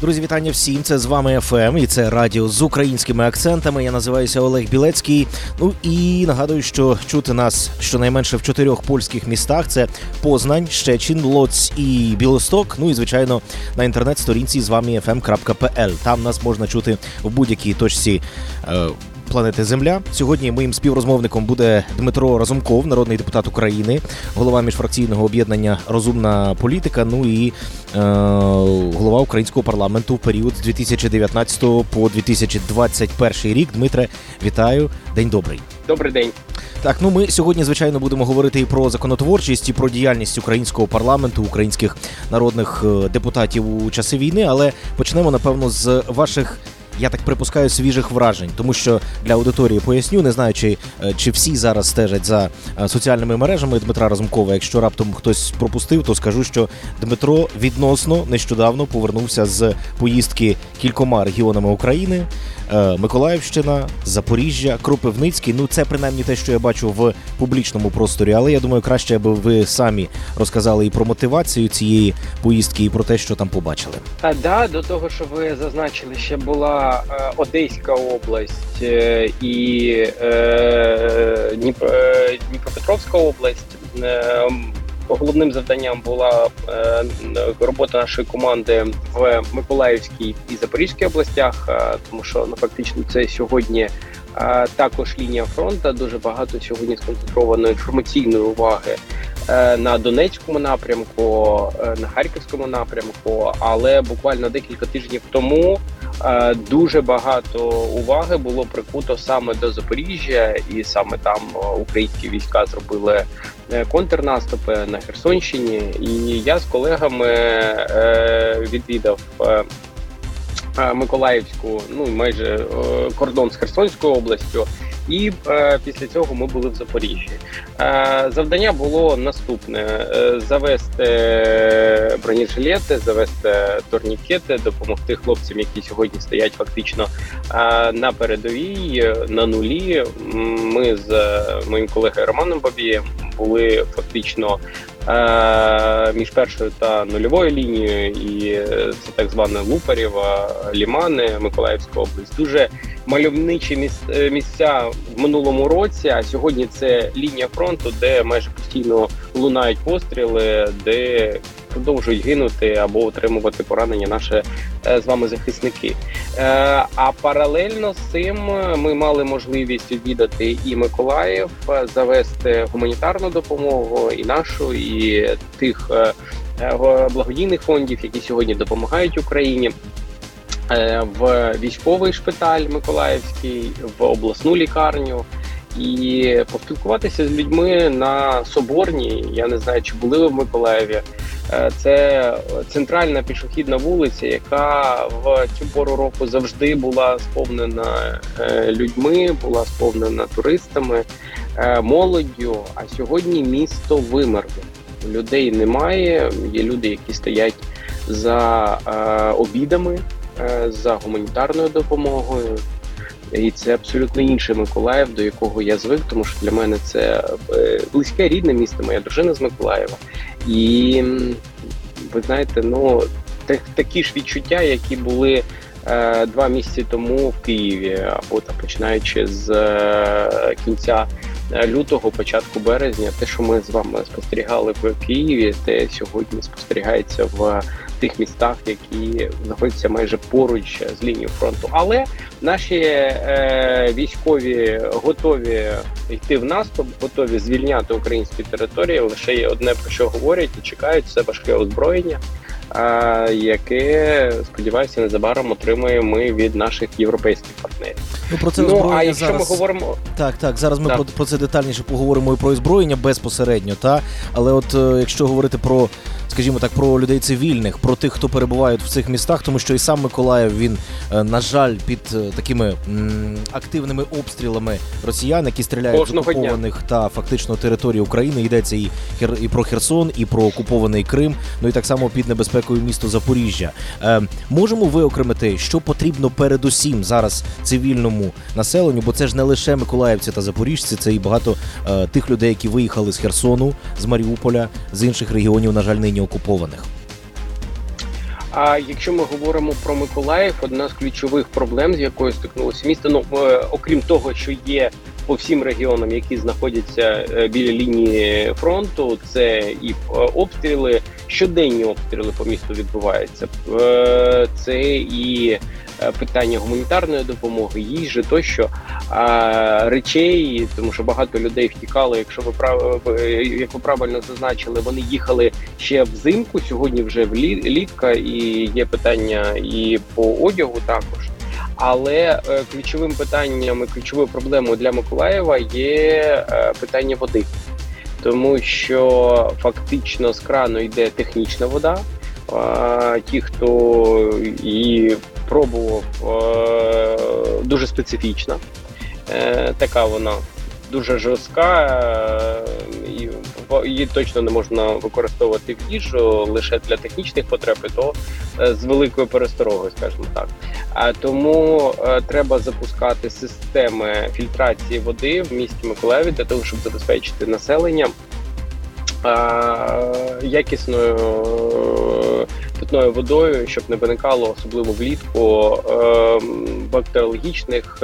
Друзі, вітання всім. Це з вами ФМ і це радіо з українськими акцентами. Я називаюся Олег Білецький. Ну і нагадую, що чути нас щонайменше в чотирьох польських містах: це Познань, Щечин, Лоць і Білосток. Ну і звичайно на інтернет-сторінці з вами fm.pl. Там нас можна чути в будь-якій точці. Е, Планети Земля сьогодні моїм співрозмовником буде Дмитро Разумков, народний депутат України, голова міжфракційного об'єднання Розумна політика. Ну і е, голова українського парламенту в період з 2019 по 2021 рік. Дмитре, вітаю, день добрий. Добрий день. Так, ну ми сьогодні, звичайно, будемо говорити і про законотворчість, і про діяльність українського парламенту, українських народних е, депутатів у часи війни. Але почнемо напевно з ваших. Я так припускаю свіжих вражень, тому що для аудиторії поясню, не знаю, чи, е, чи всі зараз стежать за е, соціальними мережами Дмитра Разумкова. Якщо раптом хтось пропустив, то скажу, що Дмитро відносно нещодавно повернувся з поїздки кількома регіонами України: Миколаївщина, Запоріжжя, Кропивницький. Ну це принаймні те, що я бачу в публічному просторі. Але я думаю, краще аби ви самі розказали і про мотивацію цієї поїздки, і про те, що там побачили. А да, до того, що ви зазначили, ще була е, Одеська область е, і е, е, Дніпропетровська область. Головним завданням була е, робота нашої команди в Миколаївській і Запорізькій областях, е, тому що ну фактично це сьогодні е, також лінія фронту. Дуже багато сьогодні сконцентровано інформаційної уваги на Донецькому напрямку, на Харківському напрямку. Але буквально декілька тижнів тому дуже багато уваги було прикуто саме до Запоріжжя, і саме там е, українські війська зробили е, контрнаступи на Херсонщині. І я з колегами е, відвідав. е, е, Миколаївську, ну майже е, кордон з Херсонською областю, і е, після цього ми були в Запоріжжі. Е, завдання було наступне: е, завести бронежилети, завести турнікети, допомогти хлопцям, які сьогодні стоять фактично е, на передовій, на нулі. Ми з е, моїм колегою Романом Бабієм були фактично між першою та нульовою лінією, і е, це так зване Лупарєва, Лімани, Миколаївська область. Дуже мальовничі е, місця в минулому році. А сьогодні це лінія фронту, де майже постійно лунають постріли, де продовжують гинути або отримувати поранення наші е, з вами захисники. Е, А паралельно з цим ми мали можливість відвідати і Миколаїв, е, завести гуманітарну допомогу, і нашу, і тих благодійних фондів, які сьогодні допомагають Україні. В військовий шпиталь Миколаївський, в обласну лікарню і поспілкуватися з людьми на Соборній. Я не знаю, чи були ви в Миколаєві. Е, Це центральна пішохідна вулиця, яка в цю пору року завжди була сповнена е, людьми, була сповнена туристами, е, молоддю. А сьогодні місто вимерло. Людей немає. Є люди, які стоять за обідами, за гуманітарною допомогою. І це абсолютно інший Миколаїв, до якого я звик, тому що для мене це е, близьке рідне місто, моя дружина з Миколаєва. І ви знаєте, ну такі ж відчуття, які були е, два місяці тому в Києві, або там починаючи з е, кінця е, лютого, початку березня, те, що ми з вами спостерігали в Києві, те сьогодні спостерігається в тих містах, які знаходяться майже поруч з лінією фронту. Але наші е, військові готові йти в наступ, готові звільняти українські території. Лише є одне про що говорять і чекають це важке озброєння. Яке сподіваюся незабаром отримаємо ми від наших європейських партнерів. Ну про це ну озброєння а якщо зараз... ми говоримо Так, так. Зараз ми Так. про, про це детальніше поговоримо і про озброєння безпосередньо. Та але, от е, якщо говорити про, скажімо так, про людей цивільних, про тих, хто перебувають в цих містах, тому що і сам Миколаїв він, е, на жаль, під е, такими м, активними обстрілами росіян, які стріляють Кожного з окупованих та фактично території України. Йдеться і Хер і про Херсон, і про окупований Крим. Ну і так само під небезпекою місто Запоріжжя. Е, можемо виокремити, що потрібно передусім зараз цивільному населенню, бо це ж не лише миколаївці та запоріжці, це і багато е, тих людей, які виїхали з Херсону, з Маріуполя, з інших регіонів, на жаль, нині окупованих. А якщо ми говоримо про Миколаїв, одна з ключових проблем, з якою стикнулося місто, ну е, окрім того, що є по всім регіонам, які знаходяться е, біля лінії фронту, це і е, обстріли, щоденні обстріли по місту відбуваються. Е, Це і е, питання гуманітарної допомоги, їжі тощо речей, тому що багато людей втікали. Якщо ви прав... як ви правильно зазначили, вони їхали ще взимку. Сьогодні вже влі- літка, і є питання і по одягу також. Але е, ключовим питанням і ключовою проблемою для Миколаєва є питання води, тому що фактично з крану йде технічна вода. Ті, хто її пробував, дуже специфічна. Е, Така вона дуже жорстка, її точно не можна використовувати в їжу лише для технічних потреб, то е, з великою пересторогою, скажімо так. А тому е, треба запускати системи фільтрації води в місті Миколаєві для того, щоб забезпечити населення е, якісною питною водою, щоб не виникало особливо влітку бактеріологічних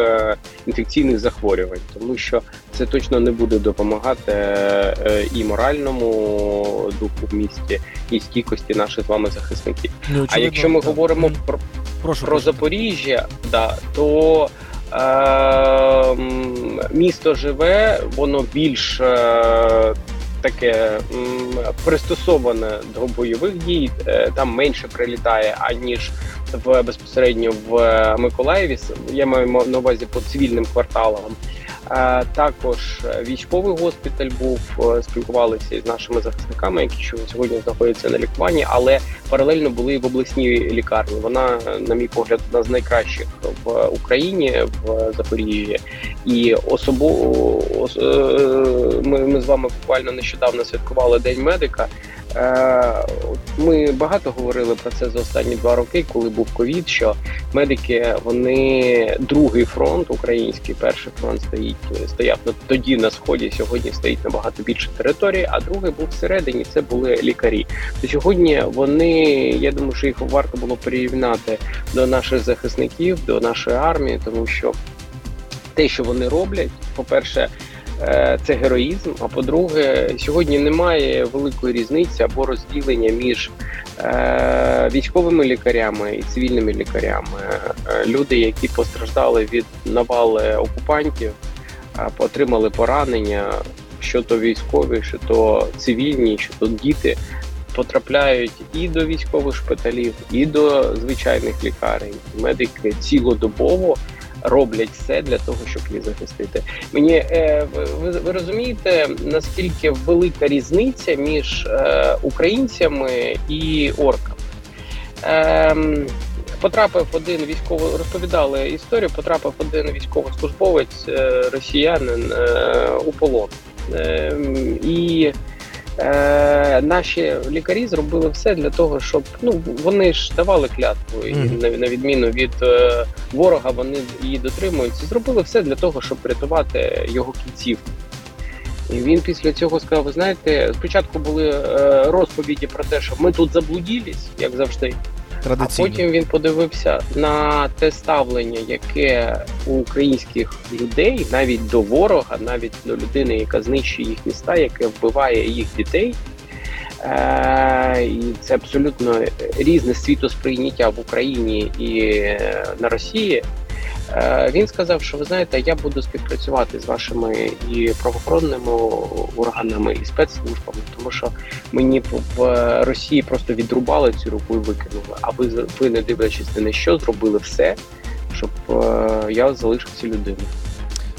інфекційних захворювань, тому що це точно не буде допомагати е, і моральному духу в місті, і стійкості наших з вами захисників. Ну, А якщо ми говоримо про прошу, про Запоріжжя, да, то е, місто живе, воно більш е, таке м, пристосоване до бойових дій, е, там менше прилітає, аніж в безпосередньо в Миколаєві. Я маю на увазі по цивільним кварталам. Також військовий госпіталь був, е, спілкувалися із нашими захисниками, які що сьогодні знаходяться на лікуванні, але паралельно були в обласній лікарні. Вона, на мій погляд, одна з найкращих в Україні в Запоріжжі. І особо е, ми, ми з вами буквально нещодавно святкували День медика. Е, Ми багато говорили про це за останні два роки, коли був ковід. Що медики вони другий фронт український, перший фронт стоїть стояв на- тоді на сході. Сьогодні стоїть набагато більше території, а другий був всередині. Це були лікарі. То сьогодні вони, я думаю, що їх варто було порівняти до наших захисників, до нашої армії, тому що те, що вони роблять, по-перше, е, це героїзм. А по-друге, сьогодні немає великої різниці або розділення між е, військовими лікарями і цивільними лікарями. Е, Люди, які постраждали від навали окупантів, е, отримали поранення, що то військові, що то цивільні, що то діти. Потрапляють і до військових шпиталів, і до звичайних лікарень. Медики цілодобово роблять все для того, щоб їх захистити. Мені е, ви, ви розумієте, наскільки велика різниця між е, українцями і орками? Ем, потрапив один військово розповідали історію. Потрапив один військовослужбовець е, росіянин у полон. Ем, і Е, наші лікарі зробили все для того, щоб ну вони ж давали клятву, і на, на відміну від е, ворога, вони її дотримуються. Зробили все для того, щоб врятувати його кінцівку. І він після цього сказав: ви знаєте, спочатку були е, розповіді про те, що ми тут заблудились, як завжди. А потім він подивився на те ставлення, яке у українських людей, навіть до ворога, навіть до людини, яка знищує їх міста, яке вбиває їх дітей. Е, і це абсолютно різне світосприйняття в Україні і е, на Росії. Е, Він сказав, що ви знаєте, я буду співпрацювати з вашими і правоохоронними органами, і спецслужбами, тому що мені в Росії просто відрубали цю руку і викинули. А ви ви не дивлячись на що, зробили все, щоб е, я залишився людиною.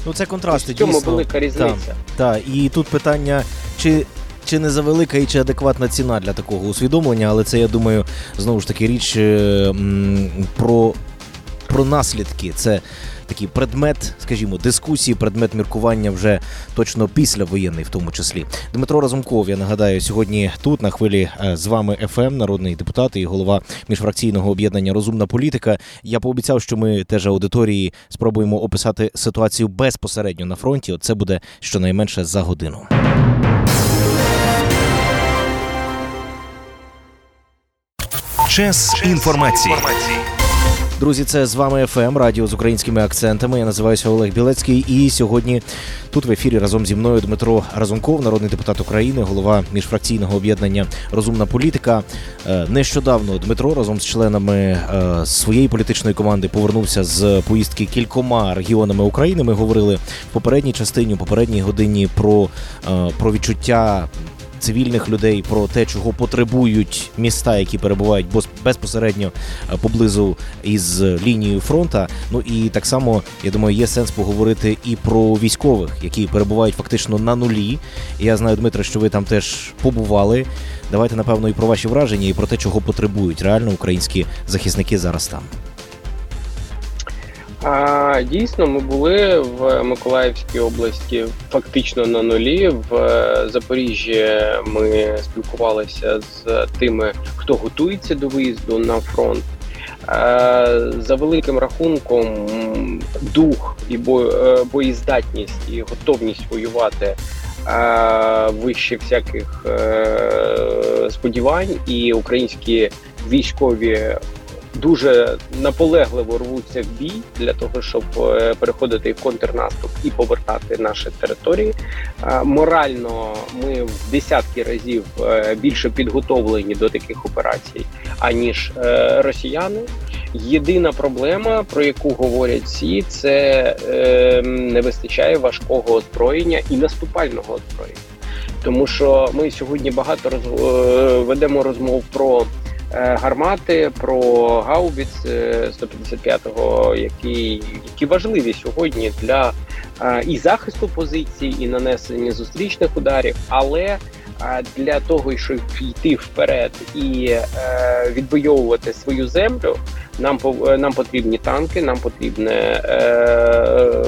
Ну це контрасти В цьому дійсно. велика різниця. Так, і тут питання, чи. Чи не завелика і чи адекватна ціна для такого усвідомлення, але це я думаю знову ж таки річ е, про, про наслідки. Це такий предмет, скажімо, дискусії, предмет міркування вже точно післявоєнний, в тому числі. Дмитро Разумков, я нагадаю, сьогодні тут на хвилі е, з вами ФМ, народний депутат і голова міжфракційного об'єднання Розумна політика. Я пообіцяв, що ми теж аудиторії спробуємо описати ситуацію безпосередньо на фронті. От це буде щонайменше за годину. Час інформації. Друзі, це з вами ФМ Радіо з українськими акцентами. Я називаюся Олег Білецький. І сьогодні тут в ефірі разом зі мною Дмитро Разумков, народний депутат України, голова міжфракційного об'єднання Розумна політика. Е, Нещодавно Дмитро разом з членами е, своєї політичної команди повернувся з поїздки кількома регіонами України. Ми говорили в попередній частині, у попередній годині про, е, про відчуття цивільних людей, про те, чого потребують міста, які перебувають безпосередньо е, поблизу із лінією фронта. Ну і так само я думаю, є сенс поговорити і про військових, які перебувають фактично на нулі. Я знаю, Дмитре, що ви там теж побували. Давайте напевно і про ваші враження, і про те, чого потребують реально українські захисники зараз там. А, дійсно, ми були в Миколаївській області фактично на нулі. В е, Запоріжжі ми спілкувалися з тими, хто готується до виїзду на фронт. Е, За великим рахунком, дух і е, боєздатність і готовність воювати вище всяких сподівань, і українські військові дуже наполегливо рвуться в бій для того, щоб е, переходити в контрнаступ і повертати наші території. Е, Морально ми в десятки разів е, більше підготовлені до таких операцій, аніж росіяни. Єдина проблема, про яку говорять всі, це не вистачає важкого озброєння і наступального озброєння. Тому що ми сьогодні багато роз, ведемо розмов про гармати, про гаубіц е, 155-го, які, які важливі сьогодні для е, і захисту позицій, і нанесення зустрічних ударів, але е, для того, щоб йти вперед і е, відвоювати свою землю, нам е, нам потрібні танки, нам потрібна е,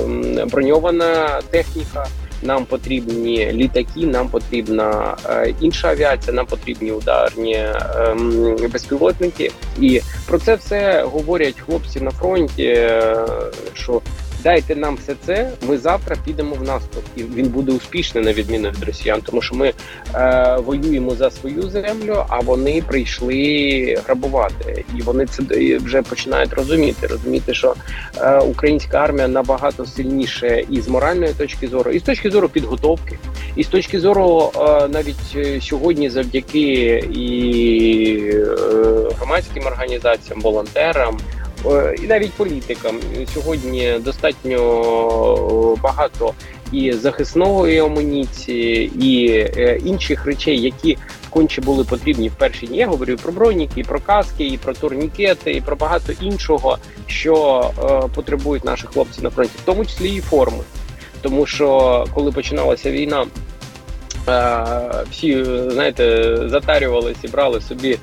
броньована техніка. Нам потрібні літаки, нам потрібна е, інша авіація, нам потрібні ударні ем, безпілотники. І про це все говорять хлопці на фронті. е, Що дайте нам все це, ми завтра підемо в наступ, і він буде успішний на відміну від росіян, тому що ми е, воюємо за свою землю, а вони прийшли грабувати, і вони це вже починають розуміти. Розуміти, що е, українська армія набагато сильніше і з моральної точки зору, і з точки зору підготовки, і з точки зору е, навіть е, сьогодні, завдяки і е, громадським організаціям, волонтерам. Е, І навіть політикам сьогодні достатньо багато і захисної амуніції, і е, інших речей, які конче були потрібні в перші дні. Я говорю про броніки, і про каски, і про турнікети, і про багато іншого, що е, потребують наші хлопці на фронті, в тому числі і форми. Тому що коли починалася війна, е, всі е, знаєте, затарювалися і брали собі.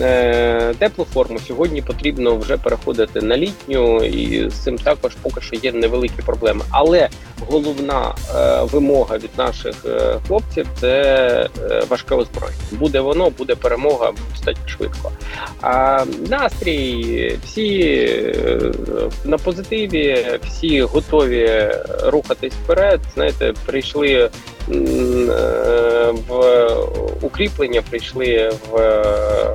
Е, Теплу форму сьогодні потрібно вже переходити на літню, і з цим також поки що є невеликі проблеми. Але головна е, вимога від наших е, хлопців це важке озброєння. Буде воно, буде перемога достатньо швидко. А настрій всі на позитиві, всі готові рухатись вперед. Знаєте, прийшли в укріплення, прийшли в е,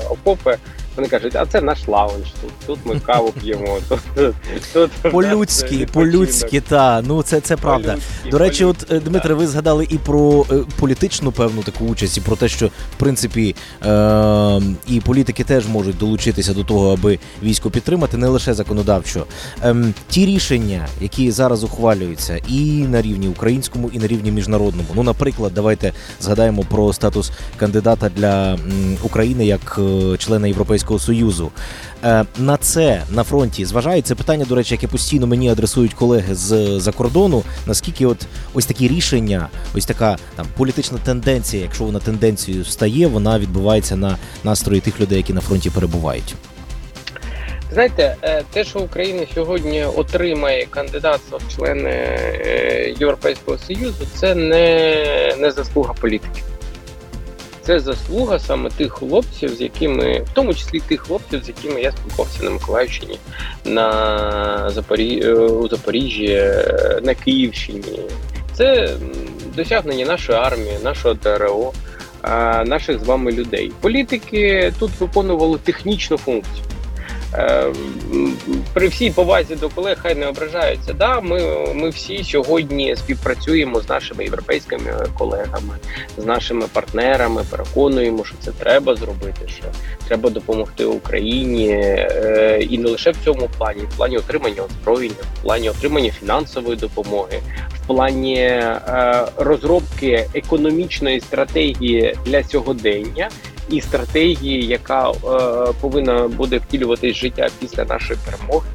окопи. Вони кажуть, а це наш лаунж. Тут тут ми каву п'ємо. Тут, тут, По-людськи, по-людськи, та ну це, це правда. До речі, от е, Дмитре, ви згадали і про е, політичну певну таку участь, і про те, що в принципі е, і політики теж можуть долучитися до того, аби військо підтримати, не лише законодавчо. Ем, ті рішення, які зараз ухвалюються, і на рівні українському, і на рівні міжнародному. Ну, наприклад, давайте згадаємо про статус кандидата для України як е, члена Європейського союзу. Е, на це на фронті зважають це питання, до речі, яке постійно мені адресують колеги з за кордону. Наскільки от ось такі рішення, ось така там політична тенденція, якщо вона тенденцією стає, вона відбувається на настрої тих людей, які на фронті перебувають. Знаєте, е, те, що Україна сьогодні отримає кандидатство в члени е, Європейського Союзу, це не, не заслуга політики. Це заслуга саме тих хлопців, з якими, в тому числі тих хлопців, з якими я спілкувався на Миколаївщині, на Запорі... е, у Запоріжжі, е, на Київщині. Це досягнення нашої армії, нашого ТРО, е, наших з вами людей. Політики тут виконували технічну функцію. Е, При всій повазі до колег хай не ображаються. Да, ми, ми всі сьогодні співпрацюємо з нашими європейськими колегами, з нашими партнерами, переконуємо, що це треба зробити, що треба допомогти Україні е, і не лише в цьому плані, в плані отримання озброєння, в плані отримання фінансової допомоги, в плані е, розробки економічної стратегії для сьогодення і стратегії, яка е, повинна буде втілюватись життя після нашої перемоги.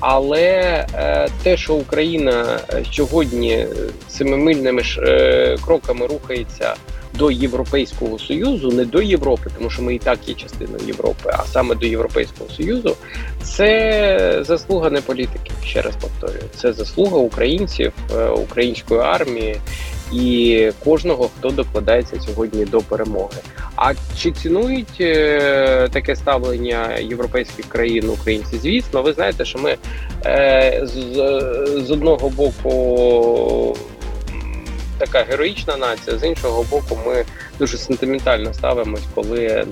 Але е, те, що Україна е, сьогодні семимильними ж е, кроками рухається до Європейського союзу, не до Європи, тому що ми і так є частиною Європи, а саме до Європейського союзу, це заслуга не політики. Ще раз повторюю, це заслуга українців, е, української армії і кожного, хто докладається сьогодні до перемоги. А чи цінують е, таке ставлення європейських країн українці? Звісно, ви знаєте, що ми е, з, з одного боку така героїчна нація, з іншого боку, ми дуже сентиментально ставимось, коли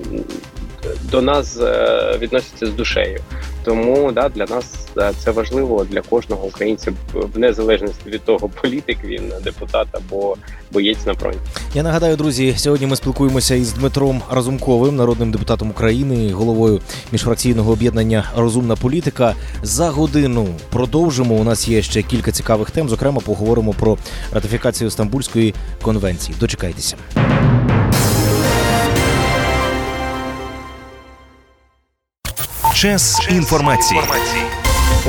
до нас е, відносяться з душею. Тому да, для нас е, це важливо для кожного українця, в незалежності від того, політик він депутат або боєць на фронті. Я нагадаю, друзі, сьогодні ми спілкуємося із Дмитром Разумковим, народним депутатом України, головою міжфракційного об'єднання Розумна політика. За годину продовжимо. У нас є ще кілька цікавих тем. Зокрема, поговоримо про ратифікацію Стамбульської конвенції. Дочекайтеся. Час інформації.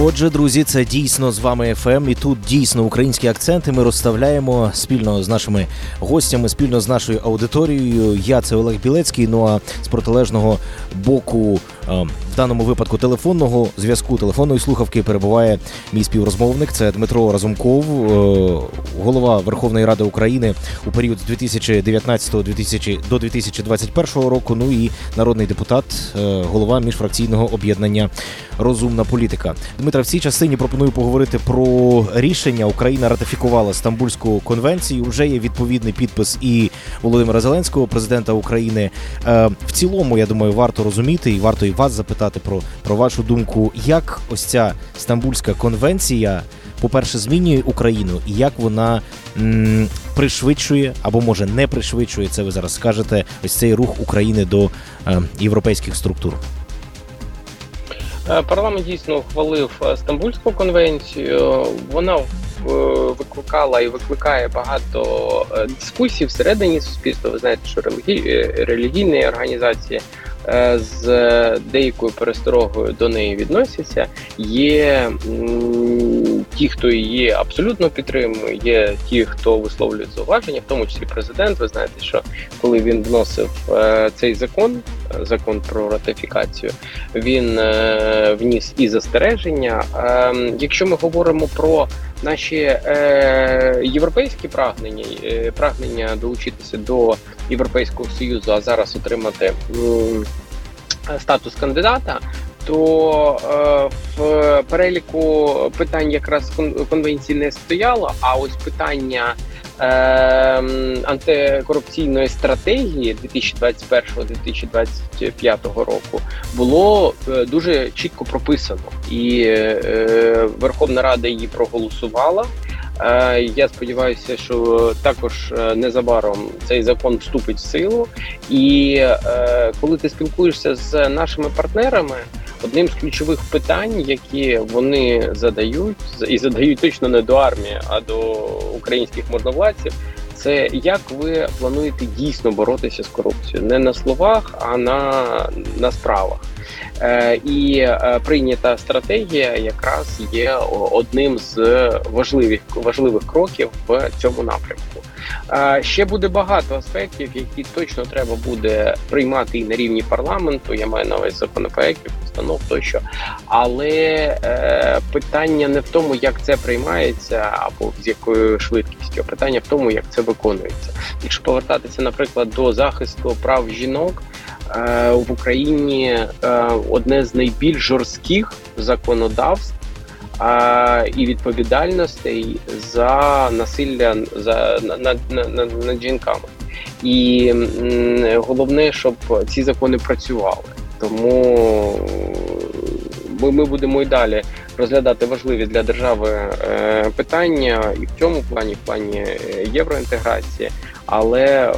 Отже, друзі, це дійсно з вами ФМ, і тут дійсно українські акценти. Ми розставляємо спільно з нашими гостями, спільно з нашою аудиторією. Я це Олег Білецький. Ну а з протилежного боку, е, в даному випадку телефонного зв'язку, телефонної слухавки перебуває мій співрозмовник. Це Дмитро Разумков, е, голова Верховної Ради України у період з 2019 2000 до 2021 року. Ну і народний депутат, е, голова міжфракційного об'єднання Розумна політика. Дмитра, в цій частині пропоную поговорити про рішення. Україна ратифікувала Стамбульську конвенцію. Вже є відповідний підпис і Володимира Зеленського, президента України. Е, в цілому, я думаю, варто розуміти і варто і вас запитати про, про вашу думку, як ось ця Стамбульська конвенція, по-перше, змінює Україну, і як вона м, пришвидшує або може не пришвидшує це. Ви зараз скажете ось цей рух України до е, європейських структур. Е, Парламент дійсно ухвалив е, Стамбульську конвенцію. Вона е, викликала і викликає багато дискусій всередині суспільства. Ви знаєте, що релігі... релігійні організації з деякою пересторогою до неї відносяться. Є ті, хто її абсолютно підтримує, є ті, хто висловлює зауваження, в тому числі президент. Ви знаєте, що коли він вносив е, цей закон, е, закон про ратифікацію, він е, вніс і застереження. Е, якщо ми говоримо про наші європейські прагнення, прагнення долучитися до Європейського союзу, а зараз отримати статус кандидата. То е, в переліку питань якраз кон- конвенції не стояло. А ось питання ем, антикорупційної стратегії 2021-2025 року було е, дуже чітко прописано, і е, Верховна Рада її проголосувала. Е, Я сподіваюся, що також е, незабаром цей закон вступить в силу. І е, коли ти спілкуєшся з нашими партнерами, одним з ключових питань, які вони задають, і задають точно не до армії, а до українських можновладців, це як ви плануєте дійсно боротися з корупцією, не на словах, а на, на справах. Е, І е, прийнята стратегія якраз є одним з важливих важливих кроків в цьому напрямку. Ще буде багато аспектів, які точно треба буде приймати і на рівні парламенту. Я маю на увазі законопроєктів, постанов тощо. Але е, питання не в тому, як це приймається або з якою швидкістю. Питання в тому, як це виконується. Якщо повертатися, наприклад, до захисту прав жінок. Е, в Україні е, одне з найбільш жорстких законодавств і відповідальностей за насилля за над, над, над, над жінками. І головне, щоб ці закони працювали. Тому ми, ми будемо і далі розглядати важливі для держави е, питання і в цьому плані, в плані е, євроінтеграції. Але е,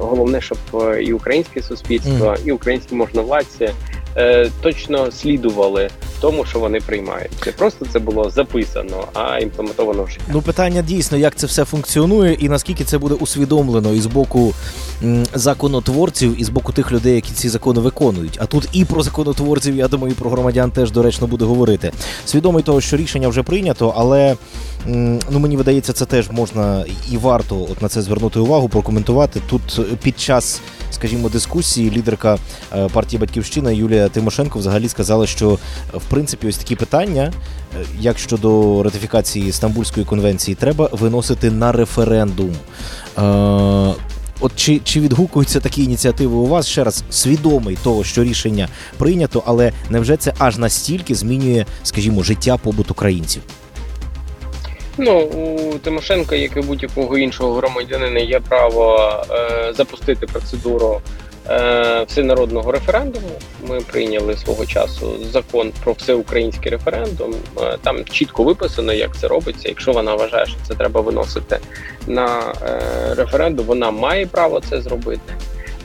головне, щоб і українське суспільство, і українські можновладці е, точно слідували тому, що вони приймають. Не просто це було записано, а імплементовано в життя. Ну, питання дійсно, як це все функціонує, і наскільки це буде усвідомлено і з боку законотворців, і з боку тих людей, які ці закони виконують. А тут і про законотворців, я думаю, і про громадян теж доречно буде говорити. Свідомий того, що рішення вже прийнято, але ну мені видається, це теж можна і варто от на це звернути увагу, прокоментувати. Тут е, під час, скажімо, дискусії лідерка е, партії Батьківщина Юлія Тимошенко взагалі сказала, що е, в принципі ось такі питання, як щодо ратифікації Стамбульської конвенції, треба виносити на референдум. От чи, чи відгукуються такі ініціативи у вас ще раз свідомий того, що рішення прийнято, але невже це аж настільки змінює, скажімо, життя побут українців? Ну у Тимошенка, як і будь-якого іншого громадянина, є право е, запустити процедуру е, всенародного референдуму. Ми прийняли свого часу закон про всеукраїнський референдум. Е, там чітко виписано, як це робиться. Якщо вона вважає, що це треба виносити на е, референдум, вона має право це зробити.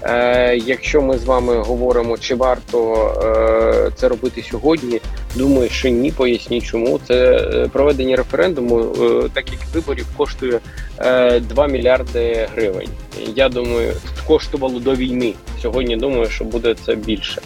Е, якщо ми з вами говоримо, чи варто е, це робити сьогодні, думаю, що ні, поясню чому. Це е, проведення референдуму, е, так як виборів, коштує е, 2 мільярди гривень. Я думаю, коштувало до війни. Сьогодні думаю, що буде це більше.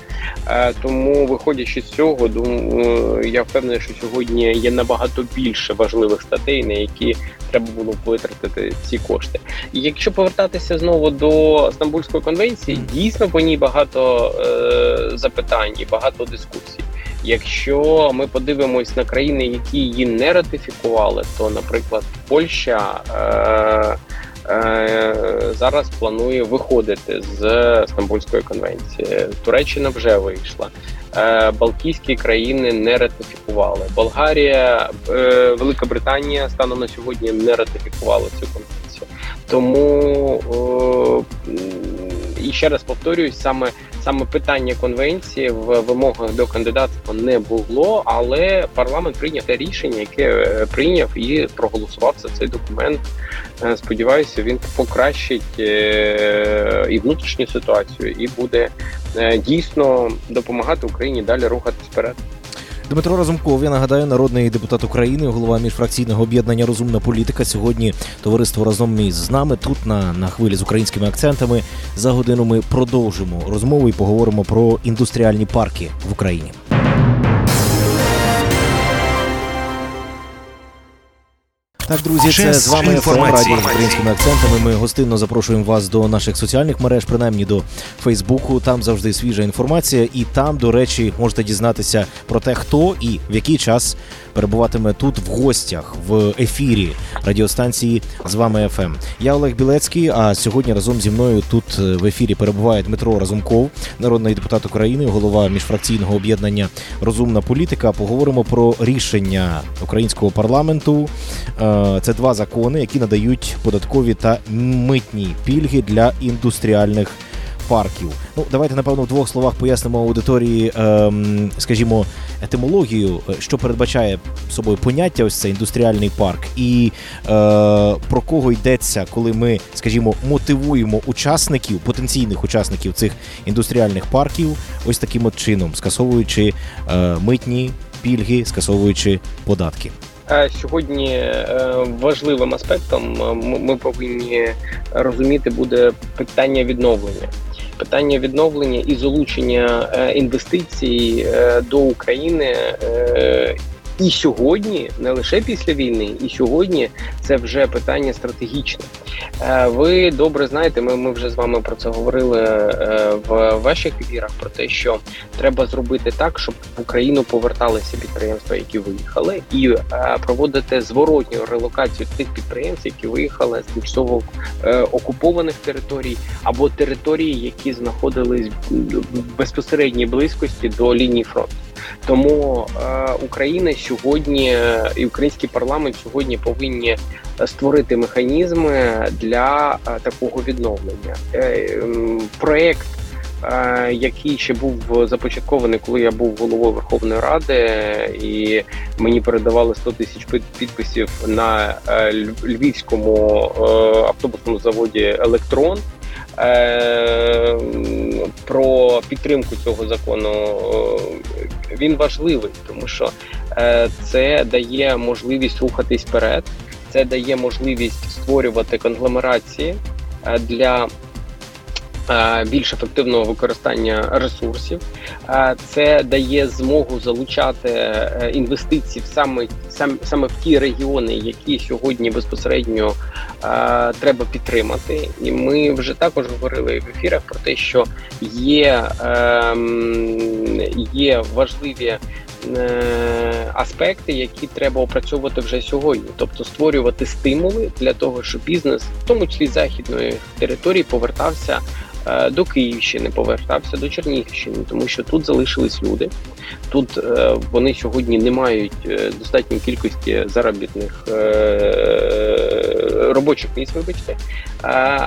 Е, тому, виходячи з цього, думаю, я впевнений, що сьогодні є набагато більше важливих статей, на які треба було б витратити ці кошти. І якщо повертатися знову до Стамбульської конвенції, дійсно по ній багато е, запитань і багато дискусій. Якщо ми подивимось на країни, які її не ратифікували, то, наприклад, Польща е, е, зараз планує виходити з Стамбульської конвенції. Туреччина вже вийшла. Е, Балтійські країни не ратифікували. Болгарія, е, Велика Британія станом на сьогодні не ратифікували цю конвенцію. Тому е, і ще раз повторююсь, саме саме питання конвенції в вимогах до кандидатства не було, але парламент прийняв те рішення, яке е, прийняв і проголосував за цей документ. Е, Сподіваюся, він покращить е, і внутрішню ситуацію, і буде дійсно допомагати Україні далі рухатись вперед. Дмитро Разумков, я нагадаю, народний депутат України, голова міжфракційного об'єднання Розумна політика. Сьогодні товариство разом із нами тут на, на хвилі з українськими акцентами. За годину ми продовжимо розмову і поговоримо про індустріальні парки в Україні. Так, друзі, це Час з вами інформації. З українськими акцентами. Ми гостинно запрошуємо вас до наших соціальних мереж, принаймні до Фейсбуку. Там завжди свіжа інформація, і там, до речі, можете дізнатися про те, хто і в який час перебуватиме тут в гостях в ефірі радіостанції з вами ФМ. Я Олег Білецький. А сьогодні разом зі мною тут е, в ефірі перебуває Дмитро Разумков, народний депутат України, голова міжфракційного об'єднання Розумна політика. Поговоримо про рішення українського парламенту. Е, Це два закони, які надають податкові та митні пільги для індустріальних парків. Ну, давайте напевно в двох словах пояснимо аудиторії, ем, скажімо, етимологію, е, що передбачає собою поняття ось це індустріальний парк, і е, про кого йдеться, коли ми, скажімо, мотивуємо учасників, потенційних учасників цих індустріальних парків, ось таким от чином, скасовуючи е, митні пільги, скасовуючи податки. Е, Сьогодні е, важливим аспектом ми повинні розуміти буде питання відновлення. Питання відновлення і залучення е, інвестицій е, до України е, і сьогодні, не лише після війни, і сьогодні це вже питання стратегічне. Е, Ви добре знаєте, ми, ми вже з вами про це говорили е, в ваших ефірах про те, що треба зробити так, щоб в Україну поверталися підприємства, які виїхали, і е, проводити зворотню релокацію тих підприємств, які виїхали з тимчасово окупованих територій або територій, які знаходились в безпосередній близькості до лінії фронту. Тому е, Україна сьогодні е, і український парламент сьогодні повинні створити механізми для е, такого відновлення. Е, м, проект е, який ще був започаткований, коли я був головою Верховної Ради, і мені передавали 100 тисяч підписів на е, львівському е, автобусному заводі Електрон. Е, Про підтримку цього закону е, він важливий, тому що е, це дає можливість рухатись вперед, це дає можливість створювати конгломерації е, для більш ефективного використання ресурсів. Е, Це дає змогу залучати е, інвестиції в саме сам, саме в ті регіони, які сьогодні безпосередньо е, треба підтримати. І ми вже також говорили в ефірах про те, що є, ем, є важливі. е, Аспекти, які треба опрацьовувати вже сьогодні, тобто створювати стимули для того, щоб бізнес, в тому числі західної території, повертався е, до Київщини, повертався до Чернігівщини, тому що тут залишились люди. Тут е, вони сьогодні не мають е, достатньої кількості заробітних е, робочих місць, вибачте. Е,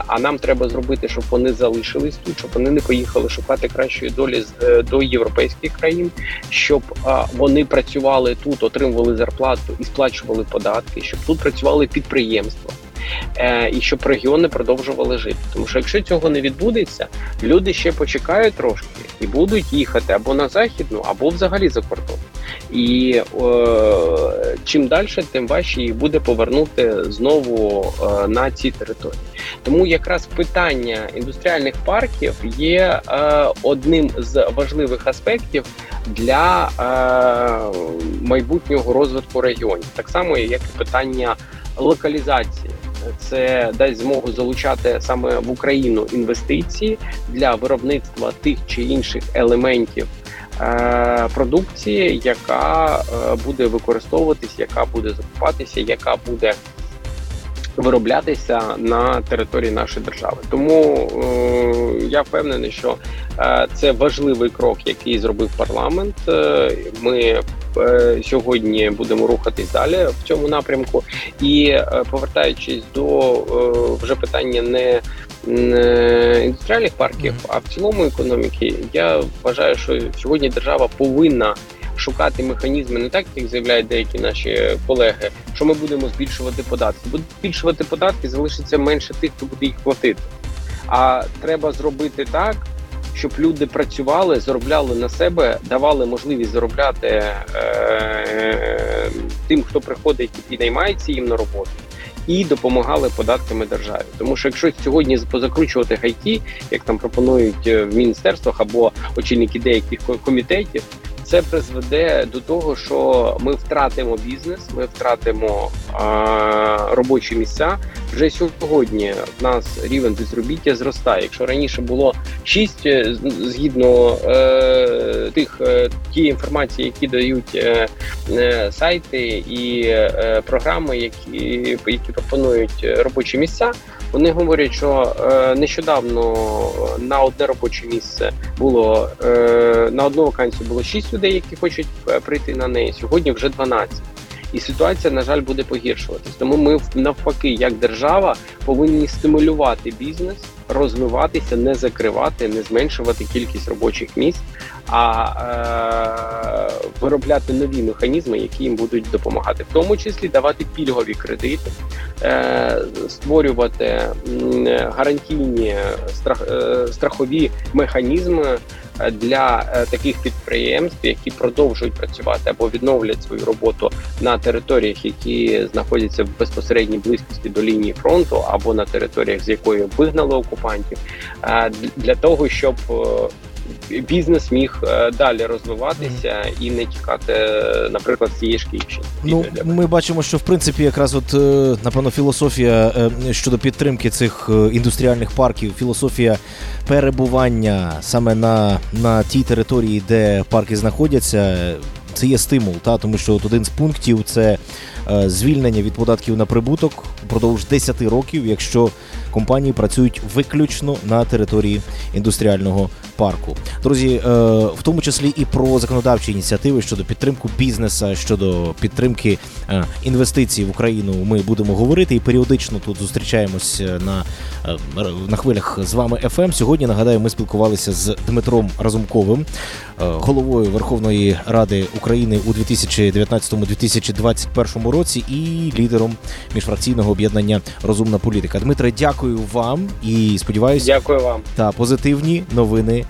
а нам треба зробити, щоб вони залишились тут, щоб вони не поїхали шукати кращої долі е, до європейських країн, щоб е, вони працювали тут, отримували зарплату і сплачували податки, щоб тут працювали підприємства. Е, і щоб регіони продовжували жити. Тому що якщо цього не відбудеться, люди ще почекають трошки і будуть їхати або на західну, або взагалі за кордон. І е, чим далі, тим важче їх буде повернути знову е, на ці території. Тому якраз питання індустріальних парків є е, одним з важливих аспектів для е, майбутнього розвитку регіонів, так само як і питання локалізації. Це дасть змогу залучати саме в Україну інвестиції для виробництва тих чи інших елементів е, продукції, яка е, буде використовуватись, яка буде закупатися, яка буде вироблятися на території нашої держави. Тому е, я впевнений, що е, це важливий крок, який зробив парламент. Е, Ми е, сьогодні будемо рухатись далі в цьому напрямку. І е, повертаючись до е, вже питання не не індустріальних парків, а в цілому економіки, я вважаю, що сьогодні держава повинна шукати механізми, не так як заявляють деякі наші колеги, що ми будемо збільшувати податки. Будуть збільшувати податки, залишиться менше тих, хто буде їх платити. А треба зробити так, щоб люди працювали, заробляли на себе, давали можливість заробляти е- тим, хто приходить і наймається їм на роботу. І допомагали податками державі, тому що якщо сьогодні позакручувати гайки, як там пропонують е, в міністерствах або очільники деяких комітетів, це призведе до того, що ми втратимо бізнес, ми втратимо а, робочі місця. Вже сьогодні в нас рівень безробіття зростає. Якщо раніше було 6, е, згідно е, тих е, тієї інформації, які дають е, е, сайти і е, програми, які, які пропонують робочі місця. Вони говорять, що е, нещодавно на одне робоче місце було е, на одну вакансію було 6 людей, які хочуть е, прийти на неї. Сьогодні вже 12. і ситуація, на жаль, буде погіршуватись. Тому ми навпаки, як держава, повинні стимулювати бізнес, розвиватися, не закривати, не зменшувати кількість робочих місць, а е- виробляти нові механізми, які їм будуть допомагати, в тому числі давати пільгові кредити, е- створювати гарантійні страх, е- страхові механізми для е, таких підприємств, які продовжують працювати або відновлять свою роботу на територіях, які знаходяться в безпосередній близькості до лінії фронту, або на територіях, з якої вигнали окупантів, е, для того, щоб е, бізнес міг е, далі розвиватися і не тікати, наприклад, з цієї ж Київщини. Ну, ми бачимо, що в принципі якраз от е, напевно філософія е, щодо підтримки цих індустріальних парків, філософія перебування саме на, на тій території, де парки знаходяться. Це є стимул, та тому що от один з пунктів це е, звільнення від податків на прибуток впродовж 10 років, якщо компанії працюють виключно на території індустріального парку. Друзі, е, в тому числі і про законодавчі ініціативи щодо підтримки бізнесу, щодо підтримки е, інвестицій в Україну. Ми будемо говорити і періодично тут зустрічаємось е, на, на хвилях з вами FM. Сьогодні нагадаю, ми спілкувалися з Дмитром Разумковим, головою Верховної Ради України у 2019-2021 році і лідером міжфракційного об'єднання Розумна політика. Дмитре, дякую вам і сподіваюся, Дякую вам. та позитивні новини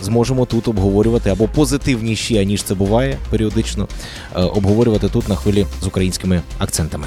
зможемо тут обговорювати або позитивніші, аніж це буває періодично, е, обговорювати тут на хвилі з українськими акцентами.